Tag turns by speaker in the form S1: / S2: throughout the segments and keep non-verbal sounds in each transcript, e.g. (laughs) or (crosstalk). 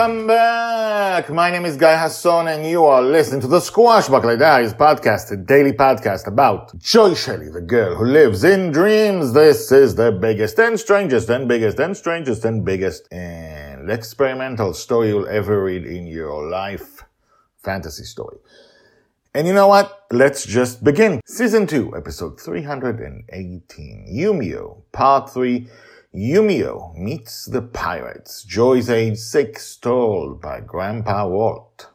S1: Welcome back. My name is Guy Hasson and you are listening to the Squashbuckler Diaries podcast, a daily podcast about Joy Shelley, the girl who lives in dreams. This is the biggest and strangest and biggest and strangest and biggest and experimental story you'll ever read in your life. Fantasy story. And you know what? Let's just begin. Season 2, episode 318. Yumio, part 3. Yumio meets the pirates. Joy's age six, told by Grandpa Walt.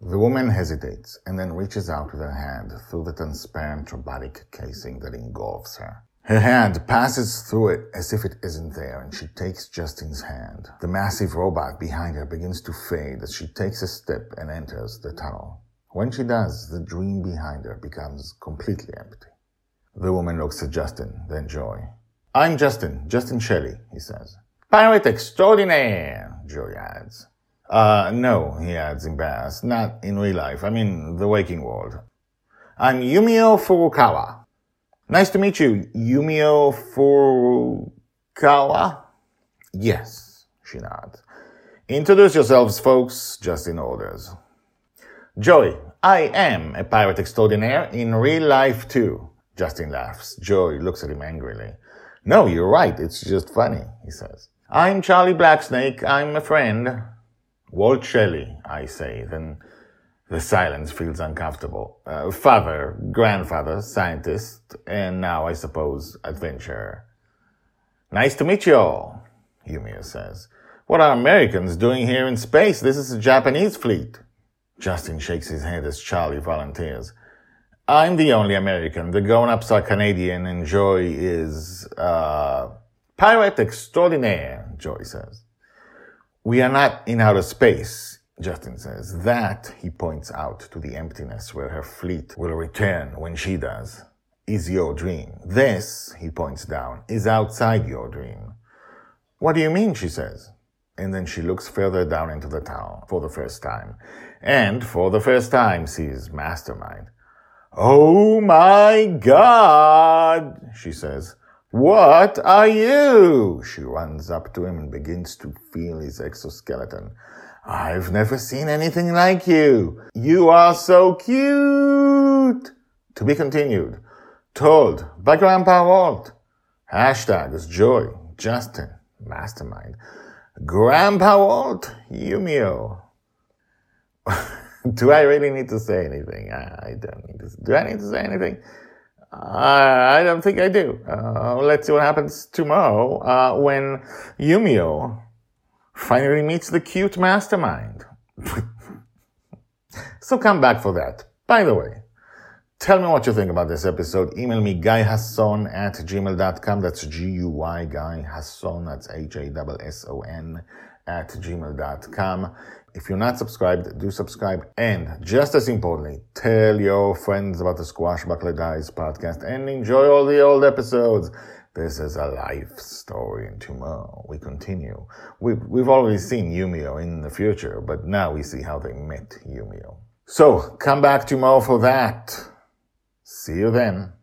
S1: The woman hesitates and then reaches out with her hand through the transparent robotic casing that engulfs her. Her hand passes through it as if it isn't there and she takes Justin's hand. The massive robot behind her begins to fade as she takes a step and enters the tunnel. When she does, the dream behind her becomes completely empty. The woman looks at Justin, then Joy. I'm Justin, Justin Shelley, he says. Pirate extraordinaire, Joy adds. Uh, no, he adds embarrassed, not in real life, I mean the waking world. I'm Yumio Furukawa. Nice to meet you, Yumio Furukawa? Yes, she nods. Introduce yourselves, folks, Justin orders. Joy, I am a pirate extraordinaire in real life too. Justin laughs. Joy looks at him angrily. No, you're right. It's just funny, he says. I'm Charlie Blacksnake. I'm a friend. Walt Shelley, I say. Then the silence feels uncomfortable. Uh, father, grandfather, scientist, and now I suppose adventurer. Nice to meet you all, Yumio says. What are Americans doing here in space? This is a Japanese fleet. Justin shakes his head as Charlie volunteers. I'm the only American. The grown-ups are Canadian and Joy is, uh, pirate extraordinaire, Joy says. We are not in outer space, Justin says. That, he points out to the emptiness where her fleet will return when she does, is your dream. This, he points down, is outside your dream. What do you mean, she says. And then she looks further down into the town for the first time. And for the first time sees Mastermind. Oh my God, she says. What are you? She runs up to him and begins to feel his exoskeleton. I've never seen anything like you. You are so cute. To be continued. Told by Grandpa Walt. Hashtag is joy. Justin. Mastermind. Grandpa Walt. Yumio. Do I really need to say anything? I, I don't need to. Do I need to say anything? I, I don't think I do. Uh, let's see what happens tomorrow uh, when Yumio finally meets the cute mastermind. (laughs) so come back for that. By the way, tell me what you think about this episode. Email me guyhasson at gmail.com. That's G-U-Y, Guy Hasson. That's H-A-S-S-O-N at gmail.com. If you're not subscribed, do subscribe. And just as importantly, tell your friends about the Squashbuckler Diaries podcast and enjoy all the old episodes. This is a life story, and tomorrow we continue. We've, we've already seen Yumio in the future, but now we see how they met Yumio. So, come back tomorrow for that. See you then.